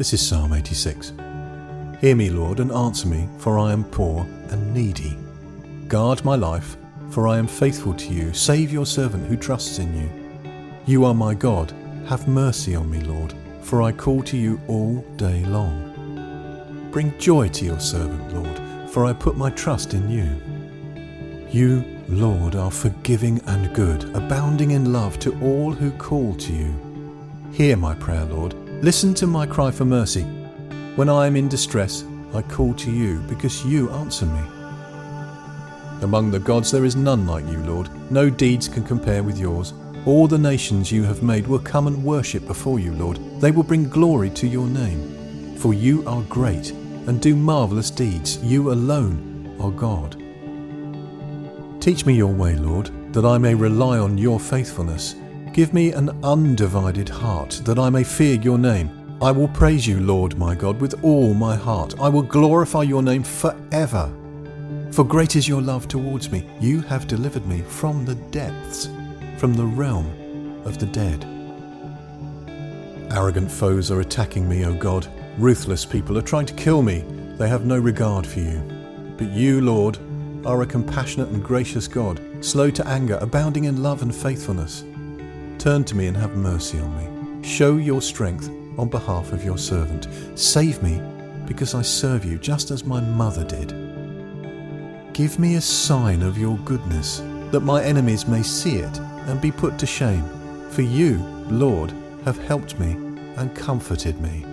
This is Psalm 86. Hear me, Lord, and answer me, for I am poor and needy. Guard my life, for I am faithful to you. Save your servant who trusts in you. You are my God. Have mercy on me, Lord, for I call to you all day long. Bring joy to your servant, Lord, for I put my trust in you. You, Lord, are forgiving and good, abounding in love to all who call to you. Hear my prayer, Lord. Listen to my cry for mercy. When I am in distress, I call to you because you answer me. Among the gods there is none like you, Lord. No deeds can compare with yours. All the nations you have made will come and worship before you, Lord. They will bring glory to your name. For you are great and do marvellous deeds. You alone are God. Teach me your way, Lord, that I may rely on your faithfulness. Give me an undivided heart, that I may fear your name. I will praise you, Lord my God, with all my heart. I will glorify your name forever. For great is your love towards me. You have delivered me from the depths, from the realm of the dead. Arrogant foes are attacking me, O God. Ruthless people are trying to kill me. They have no regard for you. But you, Lord, are a compassionate and gracious God, slow to anger, abounding in love and faithfulness. Turn to me and have mercy on me. Show your strength on behalf of your servant. Save me because I serve you just as my mother did. Give me a sign of your goodness, that my enemies may see it and be put to shame. For you, Lord, have helped me and comforted me.